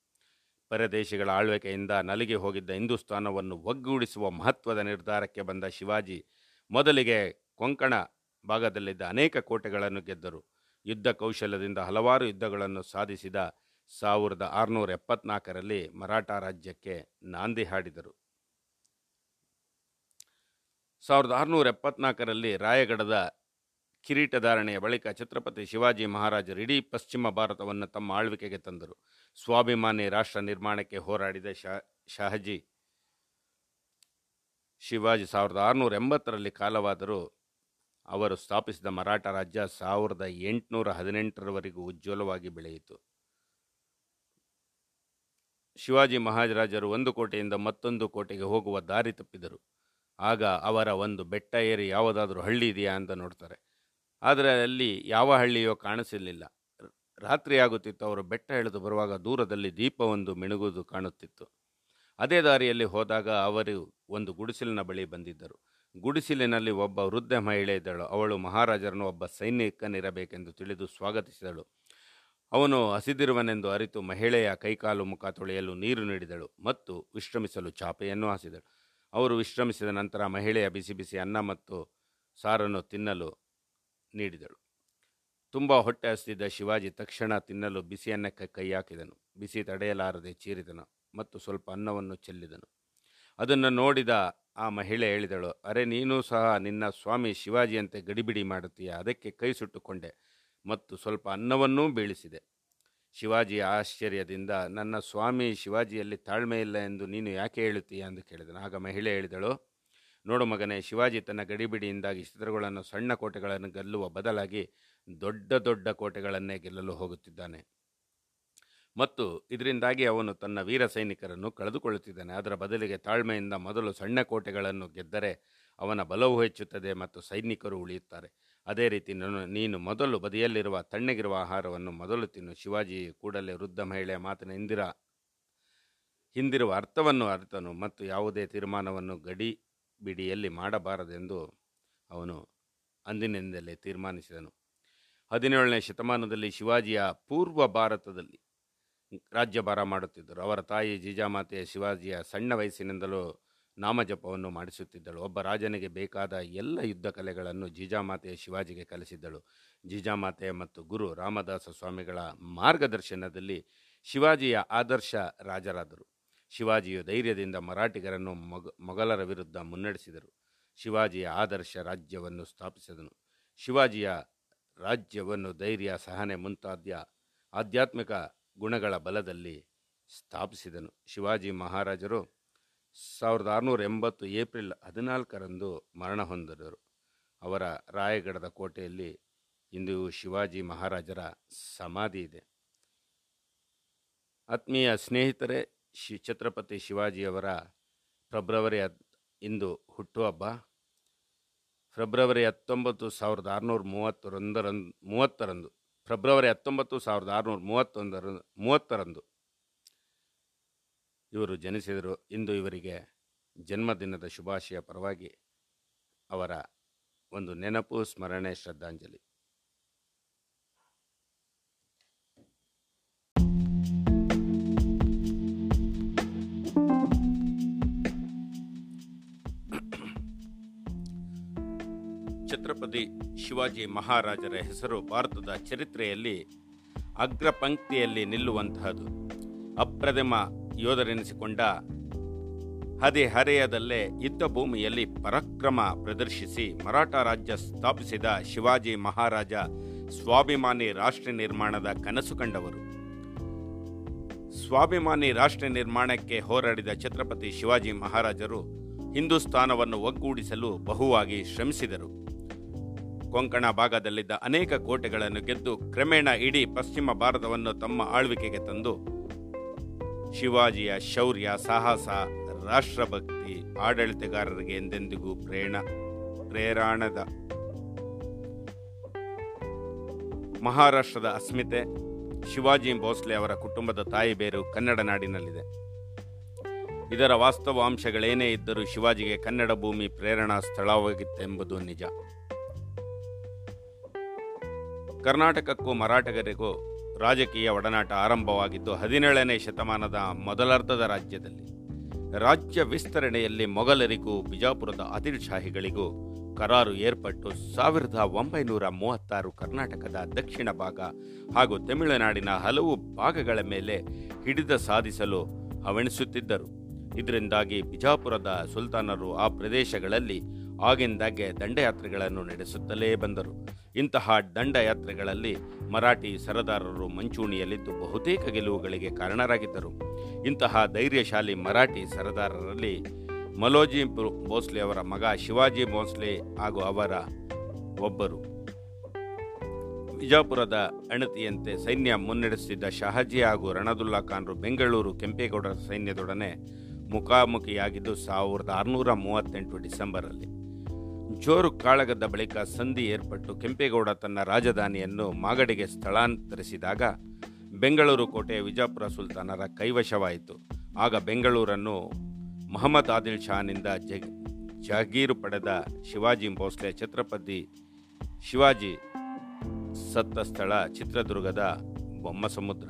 ಪರದೇಶಿಗಳ ಆಳ್ವಿಕೆಯಿಂದ ನಲಿಗೆ ಹೋಗಿದ್ದ ಹಿಂದೂಸ್ತಾನವನ್ನು ಒಗ್ಗೂಡಿಸುವ ಮಹತ್ವದ ನಿರ್ಧಾರಕ್ಕೆ ಬಂದ ಶಿವಾಜಿ ಮೊದಲಿಗೆ ಕೊಂಕಣ ಭಾಗದಲ್ಲಿದ್ದ ಅನೇಕ ಕೋಟೆಗಳನ್ನು ಗೆದ್ದರು. ಯುದ್ಧ ಕೌಶಲ್ಯದಿಂದ ಹಲವಾರು ಯುದ್ಧಗಳನ್ನು ಸಾಧಿಸಿದ ಸಾವಿರದ ಆರುನೂರ ಎಪ್ಪತ್ನಾಲ್ಕರಲ್ಲಿ ಮರಾಠ ರಾಜ್ಯಕ್ಕೆ ನಾಂದಿ ಹಾಡಿದರು. ಸಾವಿರದ ಆರುನೂರ ಎಪ್ಪತ್ನಾಲ್ಕರಲ್ಲಿ ರಾಯಗಢದ ಕಿರೀಟಧಾರಣೆಯ ಬಳಿಕ ಛತ್ರಪತಿ ಶಿವಾಜಿ ಮಹಾರಾಜರು ಇಡೀ ಪಶ್ಚಿಮ ಭಾರತವನ್ನು ತಮ್ಮ ಆಳ್ವಿಕೆಗೆ ತಂದರು. ಸ್ವಾಭಿಮಾನಿ ರಾಷ್ಟ್ರ ನಿರ್ಮಾಣಕ್ಕೆ ಹೋರಾಡಿದ ಶಾ, ಶಹಜಿ ಶಿವಾಜಿ ಸಾವಿರದ ಆರುನೂರ ಎಂಬತ್ತರಲ್ಲಿ ಕಾಲವಾದರೂ ಅವರು ಸ್ಥಾಪಿಸಿದ ಮರಾಠ ರಾಜ್ಯ ಸಾವಿರದ ಎಂಟುನೂರ ಹದಿನೆಂಟರವರೆಗೂ ಉಜ್ವಲವಾಗಿ ಬೆಳೆಯಿತು. ಶಿವಾಜಿ ಮಹಾರಾಜರು ಒಂದು ಕೋಟೆಯಿಂದ ಮತ್ತೊಂದು ಕೋಟೆಗೆ ಹೋಗುವ ದಾರಿ ತಪ್ಪಿದರು. ಆಗ ಅವರ ಒಂದು ಬೆಟ್ಟ ಏರಿ ಯಾವುದಾದ್ರೂ ಹಳ್ಳಿ ಇದೆಯಾ ಅಂತ ನೋಡ್ತಾರೆ. ಆದರೆ ಅಲ್ಲಿ ಯಾವ ಹಳ್ಳಿಯೋ ಕಾಣಿಸಲಿಲ್ಲ ರಾತ್ರಿ ಆಗುತ್ತಿತ್ತು, ಅವರು ಬೆಟ್ಟ ಇಳಿದು ಬರುವಾಗ ದೂರದಲ್ಲಿ ದೀಪವೊಂದು ಮಿಣುಗುವುದು ಕಾಣುತ್ತಿತ್ತು. ಅದೇ ದಾರಿಯಲ್ಲಿ ಹೋದಾಗ ಅವರು ಒಂದು ಗುಡಿಸಿಲಿನ ಬಳಿ ಬಂದಿದ್ದರು. ಗುಡಿಸಿಲಿನಲ್ಲಿ ಒಬ್ಬ ವೃದ್ಧ ಮಹಿಳೆ ಇದ್ದಳು. ಅವಳು ಮಹಾರಾಜರನ್ನು ಒಬ್ಬ ಸೈನಿಕನಿರಬೇಕೆಂದು ತಿಳಿದು ಸ್ವಾಗತಿಸಿದಳು. ಅವನು ಹಸಿದಿರುವನೆಂದು ಅರಿತು ಮಹಿಳೆಯ ಕೈಕಾಲು ಮುಖ ತೊಳೆಯಲು ನೀರು ನೀಡಿದಳು ಮತ್ತು ವಿಶ್ರಮಿಸಲು ಚಾಪೆಯನ್ನು ಹಾಸಿದಳು. ಅವರು ವಿಶ್ರಮಿಸಿದ ನಂತರ ಮಹಿಳೆಯ ಬಿಸಿ ಬಿಸಿ ಅನ್ನ ಮತ್ತು ಸಾರನ್ನು ತಿನ್ನಲು ನೀಡಿದಳು. ತುಂಬ ಹೊಟ್ಟೆ ಹಸಿದ ಶಿವಾಜಿ ತಕ್ಷಣ ತಿನ್ನಲು ಬಿಸಿ ಅನ್ನಕ್ಕೆ ಕೈ ಹಾಕಿದನು. ಬಿಸಿ ತಡೆಯಲಾರದೆ ಚೀರಿದನು ಮತ್ತು ಸ್ವಲ್ಪ ಅನ್ನವನ್ನು ಚೆಲ್ಲಿದನು. ಅದನ್ನು ನೋಡಿದ ಆ ಮಹಿಳೆ ಹೇಳಿದಳು, ಅರೆ, ನೀನು ಸಹ ನಿನ್ನ ಸ್ವಾಮಿ ಶಿವಾಜಿಯಂತೆ ಗಡಿಬಿಡಿ ಮಾಡುತ್ತೀಯ? ಅದಕ್ಕೆ ಕೈ ಸುಟ್ಟುಕೊಂಡೆ. ಮತ್ತು ಸ್ವಲ್ಪ ಅನ್ನವನ್ನೂ ಬೀಳಿಸಿದೆ. ಶಿವಾಜಿ ಆಶ್ಚರ್ಯದಿಂದ, ನನ್ನ ಸ್ವಾಮಿ ಶಿವಾಜಿಯಲ್ಲಿ ತಾಳ್ಮೆ ಇಲ್ಲ ಎಂದು ನೀನು ಯಾಕೆ ಹೇಳುತ್ತೀಯ? ಎಂದು ಕೇಳಿದನು. ಆಗ ಮಹಿಳೆ ಹೇಳಿದಳು, ನೋಡು ಮಗನೇ, ಶಿವಾಜಿ ತನ್ನ ಗಡಿಬಿಡಿಯಿಂದಾಗಿ ಚಿತ್ರಗಳನ್ನು, ಸಣ್ಣ ಕೋಟೆಗಳನ್ನು ಗೆಲ್ಲುವ ಬದಲಾಗಿ ದೊಡ್ಡ ದೊಡ್ಡ ಕೋಟೆಗಳನ್ನೇ ಗೆಲ್ಲಲು ಹೋಗುತ್ತಿದ್ದಾನೆ. ಮತ್ತು ಇದರಿಂದಾಗಿ ಅವನು ತನ್ನ ವೀರ ಸೈನಿಕರನ್ನು ಕಳೆದುಕೊಳ್ಳುತ್ತಿದ್ದಾನೆ. ಅದರ ಬದಲಿಗೆ ತಾಳ್ಮೆಯಿಂದ ಮೊದಲು ಸಣ್ಣ ಕೋಟೆಗಳನ್ನು ಗೆದ್ದರೆ ಅವನ ಬಲವು ಹೆಚ್ಚುತ್ತದೆ ಮತ್ತು ಸೈನಿಕರು ಉಳಿಯುತ್ತಾರೆ. ಅದೇ ರೀತಿ ನಾನು- ನೀನು ಮೊದಲು ಬದಿಯಲ್ಲಿರುವ ತಣ್ಣಗಿರುವ ಆಹಾರವನ್ನು ಮೊದಲು ತಿನ್ನು. ಶಿವಾಜಿ ಕೂಡಲೇ ವೃದ್ಧ ಮಹಿಳೆಯ ಮಾತಿನ ಹಿಂದಿರ, ಹಿಂದಿರುವ ಅರ್ಥವನ್ನು ಅರ್ಥನು ಮತ್ತು ಯಾವುದೇ ತೀರ್ಮಾನವನ್ನು ಗಡಿ ಬಿಡಿಯಲ್ಲಿ ಮಾಡಬಾರದೆಂದು ಅವನು ಅಂದಿನಿಂದಲೇ ತೀರ್ಮಾನಿಸಿದನು. ಹದಿನೇಳನೇ ಶತಮಾನದಲ್ಲಿ ಶಿವಾಜಿಯ ಪೂರ್ವ ಭಾರತದಲ್ಲಿ ರಾಜ್ಯಭಾರ ಮಾಡುತ್ತಿದ್ದರು. ಅವರ ತಾಯಿ ಜೀಜಾಮಾತೆಯ ಶಿವಾಜಿಯ ಸಣ್ಣ ವಯಸ್ಸಿನಿಂದಲೂ ನಾಮಜಪವನ್ನು ಮಾಡಿಸುತ್ತಿದ್ದಳು. ಒಬ್ಬ ರಾಜನಿಗೆ ಬೇಕಾದ ಎಲ್ಲ ಯುದ್ಧ ಕಲೆಗಳನ್ನು ಜೀಜಾಮಾತೆಯ ಶಿವಾಜಿಗೆ ಕಲಿಸಿದ್ದಳು. ಜೀಜಾಮಾತೆ ಮತ್ತು ಗುರು ರಾಮದಾಸ ಸ್ವಾಮಿಗಳ ಮಾರ್ಗದರ್ಶನದಲ್ಲಿ ಶಿವಾಜಿಯ ಆದರ್ಶ ರಾಜರಾದರು. ಶಿವಾಜಿಯು ಧೈರ್ಯದಿಂದ ಮರಾಠಿಗರನ್ನು ಮೊಗ, ಮೊಘಲರ ವಿರುದ್ಧ ಮುನ್ನಡೆಸಿದರು. ಶಿವಾಜಿಯ ಆದರ್ಶ ರಾಜ್ಯವನ್ನು ಸ್ಥಾಪಿಸಿದನು. ಶಿವಾಜಿಯ ರಾಜ್ಯವನ್ನು ಧೈರ್ಯ, ಸಹನೆ ಮುಂತಾದ್ಯ ಆಧ್ಯಾತ್ಮಿಕ ಗುಣಗಳ ಬಲದಲ್ಲಿ ಸ್ಥಾಪಿಸಿದನು. ಶಿವಾಜಿ ಮಹಾರಾಜರು ಸಾವಿರದ ಆರುನೂರ ಎಂಬತ್ತು ಏಪ್ರಿಲ್ ಹದಿನಾಲ್ಕರಂದು ಮರಣ ಹೊಂದಿದರು ಅವರ ರಾಯಗಢದ ಕೋಟೆಯಲ್ಲಿ ಇಂದು ಶಿವಾಜಿ ಮಹಾರಾಜರ ಸಮಾಧಿ ಇದೆ. ಆತ್ಮೀಯ ಸ್ನೇಹಿತರೆ ಶಿ ಛತ್ರಪತಿ ಶಿವಾಜಿಯವರ ಫೆಬ್ರವರಿ ಹದ್, ಇಂದು ಹುಟ್ಟುಹಬ್ಬ. ಫೆಬ್ರವರಿ ಹತ್ತೊಂಬತ್ತು ಸಾವಿರದ ಆರುನೂರ ಮೂವತ್ತರಂದರಂದು ಮೂವತ್ತರಂದು, ಫೆಬ್ರವರಿ ಹತ್ತೊಂಬತ್ತು ಸಾವಿರದ ಆರುನೂರ ಮೂವತ್ತೊಂದರ, ಮೂವತ್ತರಂದು ಇವರು ಜನಿಸಿದರು ಇಂದು ಇವರಿಗೆ ಜನ್ಮದಿನದ ಶುಭಾಶಯ ಪರವಾಗಿ ಅವರ ಒಂದು ನೆನಪು, ಸ್ಮರಣೆ, ಶ್ರದ್ಧಾಂಜಲಿ. ಛತ್ರಪತಿ ಶಿವಾಜಿ ಮಹಾರಾಜರ ಹೆಸರು ಭಾರತದ ಚರಿತ್ರೆಯಲ್ಲಿ ಅಗ್ರ ಪಂಕ್ತಿಯಲ್ಲಿ ನಿಲ್ಲುವಂತಹದ್ದು ಅಪ್ರತಿಮ ಯೋಧರೆನಿಸಿಕೊಂಡ ಹದಿಹರೆಯದಲ್ಲೇ ಯುದ್ಧ ಭೂಮಿಯಲ್ಲಿ ಪರಾಕ್ರಮ ಪ್ರದರ್ಶಿಸಿ ಮರಾಠ ರಾಜ್ಯ ಸ್ಥಾಪಿಸಿದ ಶಿವಾಜಿ ಮಹಾರಾಜ ಸ್ವಾಭಿಮಾನಿ ರಾಷ್ಟ್ರ ನಿರ್ಮಾಣದ ಕನಸು ಕಂಡವರು. ಸ್ವಾಭಿಮಾನಿ ರಾಷ್ಟ್ರ ನಿರ್ಮಾಣಕ್ಕೆ ಹೋರಾಡಿದ ಛತ್ರಪತಿ ಶಿವಾಜಿ ಮಹಾರಾಜರು ಹಿಂದೂಸ್ತಾನವನ್ನು ಒಗ್ಗೂಡಿಸಲು ಬಹುವಾಗಿ ಶ್ರಮಿಸಿದರು. ಕೊಂಕಣ ಭಾಗದಲ್ಲಿದ್ದ ಅನೇಕ ಕೋಟೆಗಳನ್ನು ಗೆದ್ದು ಕ್ರಮೇಣ ಇಡೀ ಪಶ್ಚಿಮ ಭಾರತವನ್ನು ತಮ್ಮ ಆಳ್ವಿಕೆಗೆ ತಂದು ಶಿವಾಜಿಯ ಶೌರ್ಯ, ಸಾಹಸ, ರಾಷ್ಟ್ರಭಕ್ತಿ, ಆಡಳಿತಗಾರರಿಗೆ ಎಂದೆಂದಿಗೂ ಪ್ರೇರಣ, ಪ್ರೇರಣದ. ಮಹಾರಾಷ್ಟ್ರದ ಅಸ್ಮಿತೆ, ಶಿವಾಜಿ ಭೋಸ್ಲೆ ಅವರ ಕುಟುಂಬದ ತಾಯಿ ಬೇರು ಕನ್ನಡ ನಾಡಿನಲ್ಲಿದೆ. ಇದರ ವಾಸ್ತವಾಂಶಗಳೇನೇ ಇದ್ದರೂ ಶಿವಾಜಿಗೆ ಕನ್ನಡ ಭೂಮಿ ಪ್ರೇರಣಾ ಸ್ಥಳವಾಗಿತ್ತೆಂಬುದು ನಿಜ. ಕರ್ನಾಟಕಕ್ಕೂ ಮರಾಠಗರಿಗೂ ರಾಜಕೀಯ ಒಡನಾಟ ಆರಂಭವಾಗಿದ್ದು ಹದಿನೇಳನೇ ಶತಮಾನದ ಮೊದಲರ್ಧದ ರಾಜ್ಯದಲ್ಲಿ. ರಾಜ್ಯ ವಿಸ್ತರಣೆಯಲ್ಲಿ ಮೊಘಲರಿಗೂ ಬಿಜಾಪುರದ ಆದಿಲ್ ಶಾಹಿಗಳಿಗೂ ಕರಾರು ಏರ್ಪಟ್ಟು ಸಾವಿರದ ಒಂಬೈನೂರ ಮೂವತ್ತಾರು ಕರ್ನಾಟಕದ ದಕ್ಷಿಣ ಭಾಗ ಹಾಗೂ ತಮಿಳುನಾಡಿನ ಹಲವು ಭಾಗಗಳ ಮೇಲೆ ಹಿಡಿದ ಸಾಧಿಸಲು ಹವಣಿಸುತ್ತಿದ್ದರು. ಇದರಿಂದಾಗಿ ಬಿಜಾಪುರದ ಸುಲ್ತಾನರು ಆ ಪ್ರದೇಶಗಳಲ್ಲಿ ಆಗಿಂದಾಗ್ಗೆ ದಂಡಯಾತ್ರೆಗಳನ್ನು ನಡೆಸುತ್ತಲೇ ಬಂದರು. ಇಂತಹ ದಂಡಯಾತ್ರೆಗಳಲ್ಲಿ ಮರಾಠಿ ಸರದಾರರು ಮಂಚೂಣಿಯಲ್ಲಿದ್ದು ಬಹುತೇಕ ಗೆಲುವುಗಳಿಗೆ ಕಾರಣರಾಗಿದ್ದರು. ಇಂತಹ ಧೈರ್ಯಶಾಲಿ ಮರಾಠಿ ಸರದಾರರಲ್ಲಿ ಮಲೋಜಿ ಭೋಸ್ಲೆ ಅವರ ಮಗ ಶಿವಾಜಿ ಭೋಸ್ಲೆ ಹಾಗೂ ಅವರ ಒಬ್ಬರು. ಬಿಜಾಪುರದ ಅಣತಿಯಂತೆ ಸೈನ್ಯ ಮುನ್ನಡೆಸುತ್ತಿದ್ದ ಶಹಾಜಿ ಹಾಗೂ ರಣದುಲ್ಲಾ ಖಾನ್ರು ಬೆಂಗಳೂರು ಕೆಂಪೇಗೌಡರ ಸೈನ್ಯದೊಡನೆ ಮುಖಾಮುಖಿಯಾಗಿದ್ದು ಸಾವಿರದ ಆರುನೂರ ಮೂವತ್ತೆಂಟು ಡಿಸೆಂಬರಲ್ಲಿ. ಜೋರು ಕಾಳಗದ ಬಳಿಕ ಸಂಧಿ ಏರ್ಪಟ್ಟು ಕೆಂಪೇಗೌಡ ತನ್ನ ರಾಜಧಾನಿಯನ್ನು ಮಾಗಡಿಗೆ ಸ್ಥಳಾಂತರಿಸಿದಾಗ ಬೆಂಗಳೂರು ಕೋಟೆಯ ವಿಜಾಪುರ ಸುಲ್ತಾನರ ಕೈವಶವಾಯಿತು. ಆಗ ಬೆಂಗಳೂರನ್ನು ಮಹಮ್ಮದ್ ಆದಿಲ್ ಶಾನಿಂದ ಜಗ್ ಜಾಗೀರು ಪಡೆದ ಶಿವಾಜಿ ಭೋಸ್ಲೆ ಛತ್ರಪತಿ ಶಿವಾಜಿ ಸತ್ತ ಸ್ಥಳ ಚಿತ್ರದುರ್ಗದ ಬೊಮ್ಮಸಮುದ್ರ.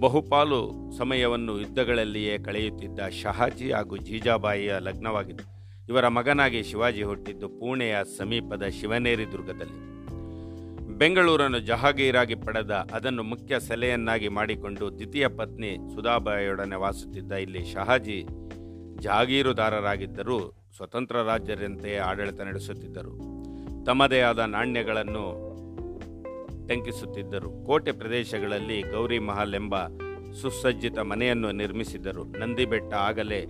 ಬಹುಪಾಲು ಸಮಯವನ್ನು ಯುದ್ಧಗಳಲ್ಲಿಯೇ ಕಳೆಯುತ್ತಿದ್ದ ಶಹಾಜಿ ಹಾಗೂ ಜೀಜಾಬಾಯಿಯ ಲಗ್ನವಾಗಿತ್ತು. ಇವರ ಮಗನಾಗಿ ಶಿವಾಜಿ ಹುಟ್ಟಿದ್ದು ಪುಣೆಯ ಸಮೀಪದ ಶಿವನೇರಿ ದುರ್ಗದಲ್ಲಿ. ಬೆಂಗಳೂರನ್ನು ಜಹಾಗೀರಾಗಿ ಪಡೆದ ಅದನ್ನು ಮುಖ್ಯ ಸೆಲೆಯನ್ನಾಗಿ ಮಾಡಿಕೊಂಡು ದ್ವಿತೀಯ ಪತ್ನಿ ಸುಧಾಬಾಯಿಯೊಡನೆ ವಾಸುತ್ತಿದ್ದ ಇಲ್ಲಿ ಶಹಾಜಿ ಜಹಾಗೀರುದಾರರಾಗಿದ್ದರೂ ಸ್ವತಂತ್ರ ರಾಜ್ಯರಂತೆಯೇ ಆಡಳಿತ ನಡೆಸುತ್ತಿದ್ದರು. ತಮ್ಮದೇ ಆದ ನಾಣ್ಯಗಳನ್ನು ಟಂಕಿಸುತ್ತಿದ್ದರು. ಕೋಟೆ ಪ್ರದೇಶಗಳಲ್ಲಿ ಗೌರಿ ಮಹಲ್ ಎಂಬ ಸುಸಜ್ಜಿತ ಮನೆಯನ್ನು ನಿರ್ಮಿಸಿದ್ದರು. ನಂದಿಬೆಟ್ಟ ಆಗಲೇ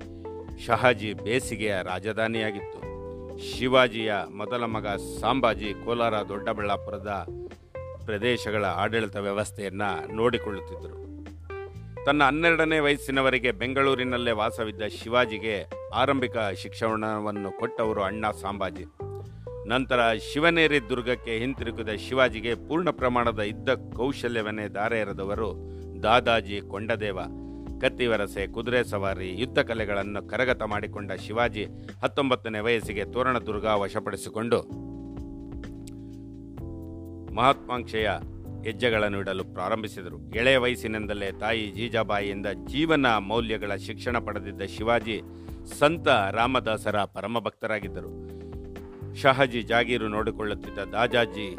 ಶಹಾಜಿ ಬೇಸಿಗೆಯ ರಾಜಧಾನಿಯಾಗಿತ್ತು. ಶಿವಾಜಿಯ ಮೊದಲ ಮಗ ಸಾಂಬಾಜಿ ಕೋಲಾರ ದೊಡ್ಡಬಳ್ಳಾಪುರದ ಪ್ರದೇಶಗಳ ಆಡಳಿತ ವ್ಯವಸ್ಥೆಯನ್ನು ನೋಡಿಕೊಳ್ಳುತ್ತಿದ್ದರು. ತನ್ನ ಹನ್ನೆರಡನೇ ವಯಸ್ಸಿನವರೆಗೆ ಬೆಂಗಳೂರಿನಲ್ಲೇ ವಾಸವಿದ್ದ ಶಿವಾಜಿಗೆ ಆರಂಭಿಕ ಶಿಕ್ಷಣವನ್ನು ಕೊಟ್ಟವರು ಅಣ್ಣ ಸಾಂಬಾಜಿ. ನಂತರ ಶಿವನೇರಿ ದುರ್ಗಕ್ಕೆ ಹಿಂತಿರುಗಿದ ಶಿವಾಜಿಗೆ ಪೂರ್ಣ ಪ್ರಮಾಣದ ಯುದ್ಧ ಕೌಶಲ್ಯವನ್ನೇ ಧಾರೆ ಎರೆದವರು ದಾದಾಜಿ ಕೊಂಡದೇವ. ಕತ್ತಿವರಸೆ ಕುದುರೆ ಸವಾರಿ, ಯುದ್ಧ ಕಲೆಗಳನ್ನು ಕರಗತ ಮಾಡಿಕೊಂಡ ಶಿವಾಜಿ ಹತ್ತೊಂಬತ್ತನೇ ವಯಸ್ಸಿಗೆ ತೋರಣದುರ್ಗ ವಶಪಡಿಸಿಕೊಂಡು ಮಹತ್ವಾಂಕ್ಷೆಯ ಹೆಜ್ಜೆಗಳನ್ನು ಇಡಲು ಪ್ರಾರಂಭಿಸಿದರು. ಎಳೆಯ ವಯಸ್ಸಿನಿಂದಲೇ ತಾಯಿ ಜೀಜಾಬಾಯಿಯಿಂದ ಜೀವನ ಮೌಲ್ಯಗಳ ಶಿಕ್ಷಣ ಪಡೆದಿದ್ದ ಶಿವಾಜಿ ಸಂತ ರಾಮದಾಸರ ಪರಮಭಕ್ತರಾಗಿದ್ದರು. ಶಹಾಜಿ ಜಾಗೀರು ನೋಡಿಕೊಳ್ಳುತ್ತಿದ್ದ ದಾಜಾಜಿ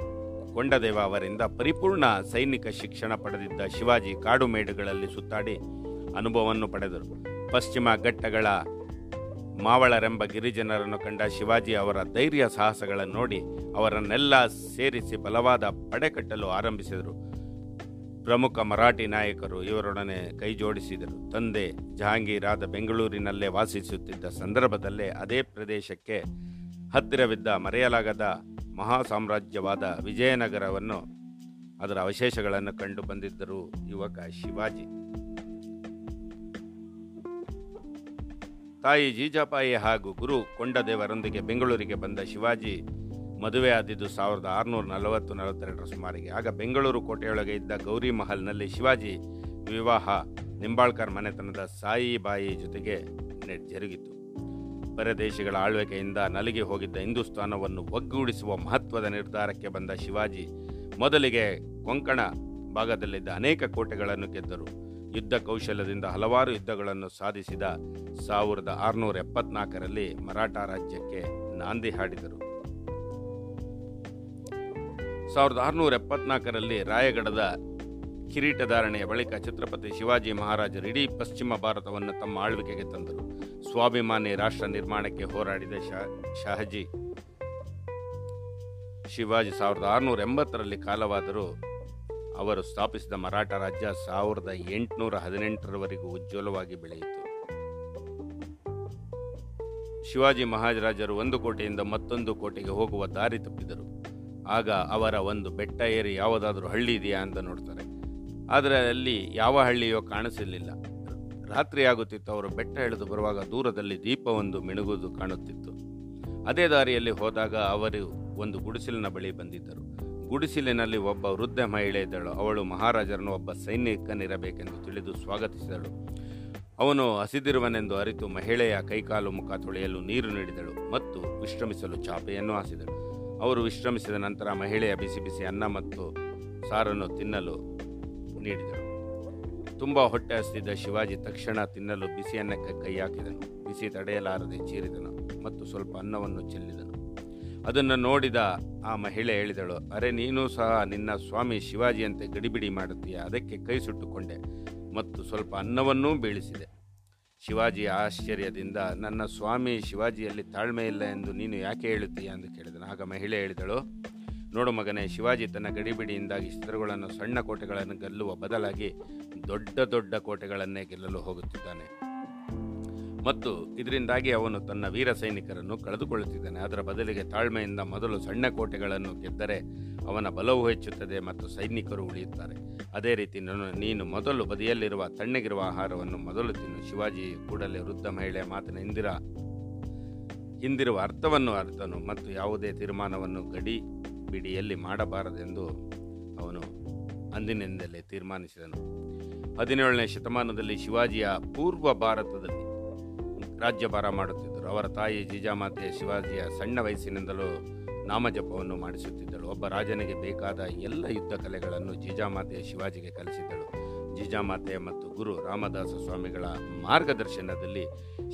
ಕೊಂಡದೇವ ಅವರಿಂದ ಪರಿಪೂರ್ಣ ಸೈನಿಕ ಶಿಕ್ಷಣ ಪಡೆದಿದ್ದ ಶಿವಾಜಿ ಕಾಡು ಮೇಡುಗಳಲ್ಲಿ ಸುತ್ತಾಡಿ ಅನುಭವವನ್ನು ಪಡೆದರು. ಪಶ್ಚಿಮ ಘಟ್ಟಗಳ ಮಾವಳರೆಂಬ ಗಿರಿಜನರನ್ನು ಕಂಡ ಶಿವಾಜಿ ಅವರ ಧೈರ್ಯ ಸಾಹಸಗಳನ್ನು ನೋಡಿ ಅವರನ್ನೆಲ್ಲ ಸೇರಿಸಿ ಬಲವಾದ ಪಡೆ ಕಟ್ಟಲು ಆರಂಭಿಸಿದರು. ಪ್ರಮುಖ ಮರಾಠಿ ನಾಯಕರು ಇವರೊಡನೆ ಕೈಜೋಡಿಸಿದರು ತಂದೆ ಜಹಾಂಗೀರಾದ ಬೆಂಗಳೂರಿನಲ್ಲೇ ವಾಸಿಸುತ್ತಿದ್ದ ಸಂದರ್ಭದಲ್ಲೇ ಅದೇ ಪ್ರದೇಶಕ್ಕೆ ಹತ್ತಿರವಿದ್ದ ಮರೆಯಲಾಗದ ಮಹಾ ಸಾಮ್ರಾಜ್ಯವಾದ ವಿಜಯನಗರವನ್ನು ಅದರ ಅವಶೇಷಗಳನ್ನು ಕಂಡು ಬಂದಿದ್ದರು ಯುವಕ ಶಿವಾಜಿ. ತಾಯಿ ಜೀಜಾಪಾಯಿ ಹಾಗೂ ಗುರು ಕೊಂಡದೇವರೊಂದಿಗೆ ಬೆಂಗಳೂರಿಗೆ ಬಂದ ಶಿವಾಜಿ ಮದುವೆ ಆದಿದ್ದು ಸಾವಿರದ ಆರುನೂರ ನಲವತ್ತು ನಲವತ್ತೆರಡರ ಸುಮಾರಿಗೆ. ಆಗ ಬೆಂಗಳೂರು ಕೋಟೆಯೊಳಗೆ ಇದ್ದ ಗೌರಿ ಮಹಲ್ನಲ್ಲಿ ಶಿವಾಜಿ ವಿವಾಹ ನಿಂಬಾಳ್ಕರ್ ಮನೆತನದ ಸಾಯಿಬಾಯಿ ಜೊತೆಗೆ ಜರುಗಿತು. ಪರದೇಶಿಗಳ ಆಳ್ವಿಕೆಯಿಂದ ನಲಿಗೆ ಹೋಗಿದ್ದ ಹಿಂದೂಸ್ತಾನವನ್ನು ಒಗ್ಗೂಡಿಸುವ ಮಹತ್ವದ ನಿರ್ಧಾರಕ್ಕೆ ಬಂದ ಶಿವಾಜಿ ಮೊದಲಿಗೆ ಕೊಂಕಣ ಭಾಗದಲ್ಲಿದ್ದ ಅನೇಕ ಕೋಟೆಗಳನ್ನು ಗೆದ್ದರು. ಯುದ್ಧ ಕೌಶಲ್ಯದಿಂದ ಹಲವಾರು ಯುದ್ಧಗಳನ್ನು ಸಾಧಿಸಿದ ಸಾವಿರದ ಆರುನೂರ ಎಪ್ಪತ್ನಾಲ್ಕರಲ್ಲಿ ಮರಾಠ ರಾಜ್ಯಕ್ಕೆ ನಾಂದಿ ಹಾಡಿದರು. ಸಾವಿರದ ಆರುನೂರ ಎಪ್ಪತ್ನಾಲ್ಕರಲ್ಲಿ ರಾಯಗಢದ ಕಿರೀಟಧಾರಣೆಯ ಬಳಿಕ ಛತ್ರಪತಿ ಶಿವಾಜಿ ಮಹಾರಾಜರು ಇಡೀ ಪಶ್ಚಿಮ ಭಾರತವನ್ನು ತಮ್ಮ ಆಳ್ವಿಕೆಗೆ ತಂದರು. ಸ್ವಾಭಿಮಾನಿ ರಾಷ್ಟ್ರ ನಿರ್ಮಾಣಕ್ಕೆ ಹೋರಾಡಿದ ಶಾ, ಶಹಜಿ. ಶಿವಾಜಿ ಸಾವಿರದ ಆರುನೂರ ಎಂಬತ್ತರಲ್ಲಿ ಕಾಲವಾದರೂ ಅವರು ಸ್ಥಾಪಿಸಿದ ಮರಾಠ ರಾಜ್ಯ ಸಾವಿರದ ಎಂಟುನೂರ ಹದಿನೆಂಟರವರೆಗೂ ಉಜ್ವಲವಾಗಿ ಬೆಳೆಯಿತು. ಶಿವಾಜಿ ಮಹಾರಾಜರು ಒಂದು ಕೋಟೆಯಿಂದ ಮತ್ತೊಂದು ಕೋಟೆಗೆ ಹೋಗುವ ದಾರಿ ತಪ್ಪಿದರು. ಆಗ ಅವರ ಒಂದು ಬೆಟ್ಟ ಏರಿ ಯಾವುದಾದ್ರೂ ಹಳ್ಳಿ ಇದೆಯಾ ಅಂತ ನೋಡ್ತಾರೆ. ಆದರೆ ಅಲ್ಲಿ ಯಾವ ಹಳ್ಳಿಯೋ ಕಾಣಿಸಲಿಲ್ಲ ರಾತ್ರಿ ಆಗುತ್ತಿತ್ತು, ಅವರು ಬೆಟ್ಟ ಇಳಿದು ಬರುವಾಗ ದೂರದಲ್ಲಿ ದೀಪವೊಂದು ಮಿಣುಗುವುದು ಕಾಣುತ್ತಿತ್ತು. ಅದೇ ದಾರಿಯಲ್ಲಿ ಹೋದಾಗ ಅವರು ಒಂದು ಗುಡಿಸಲಿನ ಬಳಿ ಬಂದಿದ್ದರು. ಗುಡಿಸಲಿನಲ್ಲಿ ಒಬ್ಬ ವೃದ್ಧ ಮಹಿಳೆ ಇದ್ದಳು. ಅವಳು ಮಹಾರಾಜರನ್ನು ಒಬ್ಬ ಸೈನಿಕನಿರಬೇಕೆಂದು ತಿಳಿದು ಸ್ವಾಗತಿಸಿದಳು. ಅವನು ಹಸಿದಿರುವನೆಂದು ಅರಿತು ಮಹಿಳೆಯ ಕೈಕಾಲು ಮುಖ ತೊಳೆಯಲು ನೀರು ನೀಡಿದಳು ಮತ್ತು ವಿಶ್ರಮಿಸಲು ಚಾಪೆಯನ್ನು ಹಾಸಿದಳು. ಅವರು ವಿಶ್ರಮಿಸಿದ ನಂತರ ಮಹಿಳೆಯ ಬಿಸಿ ಬಿಸಿ ಅನ್ನ ಮತ್ತು ಸಾರನ್ನು ತಿನ್ನಲು ನೀಡಿದಳು ತುಂಬ ಹೊಟ್ಟೆ ಹಸಿದ ಶಿವಾಜಿ ತಕ್ಷಣ ತಿನ್ನಲು ಬಿಸಿ ಅನ್ನಕ್ಕೆ ಕೈ ಹಾಕಿದನು. ಬಿಸಿ ತಡೆಯಲಾರದೆ ಚೀರಿದನು ಮತ್ತು ಸ್ವಲ್ಪ ಅನ್ನವನ್ನು ಚೆಲ್ಲಿದನು. ಅದನ್ನು ನೋಡಿದ ಆ ಮಹಿಳೆ ಹೇಳಿದಳು, ಅರೆ, ನೀನು ಸಹ ನಿನ್ನ ಸ್ವಾಮಿ ಶಿವಾಜಿಯಂತೆ ಗಡಿಬಿಡಿ ಮಾಡುತ್ತೀಯ? ಅದಕ್ಕೆ ಕೈ ಸುಟ್ಟುಕೊಂಡೆ ಮತ್ತು ಸ್ವಲ್ಪ ಅನ್ನವನ್ನೂ ಬೀಳಿಸಿದೆ. ಶಿವಾಜಿ ಆಶ್ಚರ್ಯದಿಂದ, ನನ್ನ ಸ್ವಾಮಿ ಶಿವಾಜಿಯಲ್ಲಿ ತಾಳ್ಮೆ ಇಲ್ಲ ಎಂದು ನೀನು ಯಾಕೆ ಹೇಳುತ್ತೀಯ? ಎಂದು ಕೇಳಿದನು. ಆಗ ಮಹಿಳೆ ಹೇಳಿದಳು, ನೋಡು ಮಗನೇ, ಶಿವಾಜಿ ತನ್ನ ಗಡಿಬಿಡಿಯಿಂದಾಗಿ ಚಿತ್ರಗಳನ್ನು ಸಣ್ಣ ಕೋಟೆಗಳನ್ನು ಗೆಲ್ಲುವ ಬದಲಾಗಿ ದೊಡ್ಡ ದೊಡ್ಡ ಕೋಟೆಗಳನ್ನೇ ಗೆಲ್ಲಲು ಹೋಗುತ್ತಿದ್ದಾನೆ. ಮತ್ತು ಇದರಿಂದಾಗಿ ಅವನು ತನ್ನ ವೀರ ಸೈನಿಕರನ್ನು ಕಳೆದುಕೊಳ್ಳುತ್ತಿದ್ದಾನೆ. ಅದರ ಬದಲಿಗೆ ತಾಳ್ಮೆಯಿಂದ ಮೊದಲು ಸಣ್ಣ ಕೋಟೆಗಳನ್ನು ಗೆದ್ದರೆ ಅವನ ಬಲವು ಹೆಚ್ಚುತ್ತದೆ ಮತ್ತು ಸೈನಿಕರು ಉಳಿಯುತ್ತಾರೆ. ಅದೇ ರೀತಿ ನಾನು, ನೀನು ಮೊದಲು ಬದಿಯಲ್ಲಿರುವ ತಣ್ಣಗಿರುವ ಆಹಾರವನ್ನು ಮೊದಲು ತಿನ್ನು. ಶಿವಾಜಿ ಕೂಡಲೇ ವೃದ್ಧ ಮಹಿಳೆ ಮಾತಿನ ಇಂದಿರ ಹಿಂದಿರುವ ಅರ್ಥವನ್ನು ಅರ್ಥನು ಮತ್ತು ಯಾವುದೇ ತೀರ್ಮಾನವನ್ನು ಗಡಿ ಬಿಡಿಯಲ್ಲಿ ಮಾಡಬಾರದೆಂದು ಅವನು ಅಂದಿನಿಂದಲೇ ತೀರ್ಮಾನಿಸಿದನು. ಹದಿನೇಳನೇ ಶತಮಾನದಲ್ಲಿ ಶಿವಾಜಿಯ ಪೂರ್ವ ಭಾರತದಲ್ಲಿ ರಾಜ್ಯಭಾರ ಮಾಡುತ್ತಿದ್ದರು. ಅವರ ತಾಯಿ ಜೀಜಾಮಾತೆ ಶಿವಾಜಿಯ ಸಣ್ಣ ವಯಸ್ಸಿನಿಂದಲೂ ನಾಮಜಪವನ್ನು ಮಾಡಿಸುತ್ತಿದ್ದಳು. ಒಬ್ಬ ರಾಜನಿಗೆ ಬೇಕಾದ ಎಲ್ಲ ಯುದ್ಧ ಕಲೆಗಳನ್ನು ಜೀಜಾಮಾತೆ ಶಿವಾಜಿಗೆ ಕಲಿಸಿದ್ದಳು. ಜೀಜಾಮಾತೆ ಮತ್ತು ಗುರು ರಾಮದಾಸ ಸ್ವಾಮಿಗಳ ಮಾರ್ಗದರ್ಶನದಲ್ಲಿ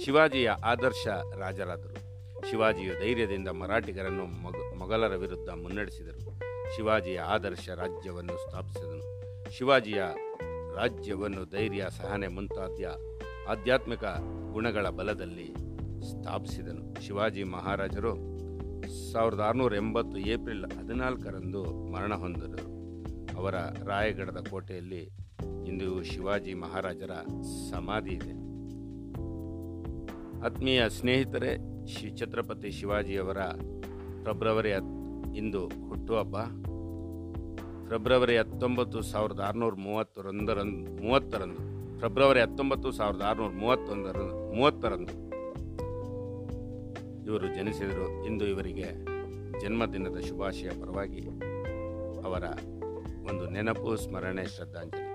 ಶಿವಾಜಿಯ ಆದರ್ಶ ರಾಜರಾದರು. ಶಿವಾಜಿಯು ಧೈರ್ಯದಿಂದ ಮರಾಠಿಗರನ್ನು ಮೊಗ, ಮೊಘಲರ ವಿರುದ್ಧ ಮುನ್ನಡೆಸಿದರು. ಶಿವಾಜಿಯ ಆದರ್ಶ ರಾಜ್ಯವನ್ನು ಸ್ಥಾಪಿಸಿದನು. ಶಿವಾಜಿಯ ರಾಜ್ಯವನ್ನು ಧೈರ್ಯ, ಸಹನೆ ಮುಂತಾದ ಆಧ್ಯಾತ್ಮಿಕ ಗುಣಗಳ ಬಲದಲ್ಲಿ ಸ್ಥಾಪಿಸಿದನು. ಶಿವಾಜಿ ಮಹಾರಾಜರು ಸಾವಿರದ ಆರುನೂರ ಎಂಬತ್ತು ಏಪ್ರಿಲ್ ಹದಿನಾಲ್ಕರಂದು ಮರಣ ಹೊಂದಿದರು. ಅವರ ರಾಯಗಢದ ಕೋಟೆಯಲ್ಲಿ ಇಂದು ಶಿವಾಜಿ ಮಹಾರಾಜರ ಸಮಾಧಿ ಇದೆ. ಆತ್ಮೀಯ ಸ್ನೇಹಿತರೆ ಶಿ ಛತ್ರಪತಿ ಶಿವಾಜಿಯವರ ಫೆಬ್ರವರಿ ಹತ್ ಇಂದು ಹುಟ್ಟುಹಬ್ಬ. ಫೆಬ್ರವರಿ ಹತ್ತೊಂಬತ್ತು ಸಾವಿರದ ಆರುನೂರ ಮೂವತ್ತರಂದರಂದು, ಮೂವತ್ತರಂದು ಫೆಬ್ರವರಿ ಹತ್ತೊಂಬತ್ತು ಸಾವಿರದ ಆರುನೂರ ಮೂವತ್ತೊಂದರ ಮೂವತ್ತರಂದು ಇವರು ಜನಿಸಿದರು. ಇಂದು ಇವರಿಗೆ ಜನ್ಮದಿನದ ಶುಭಾಶಯ ಪರವಾಗಿ ಅವರ ಒಂದು ನೆನಪು, ಸ್ಮರಣೆ, ಶ್ರದ್ಧಾಂಜಲಿ.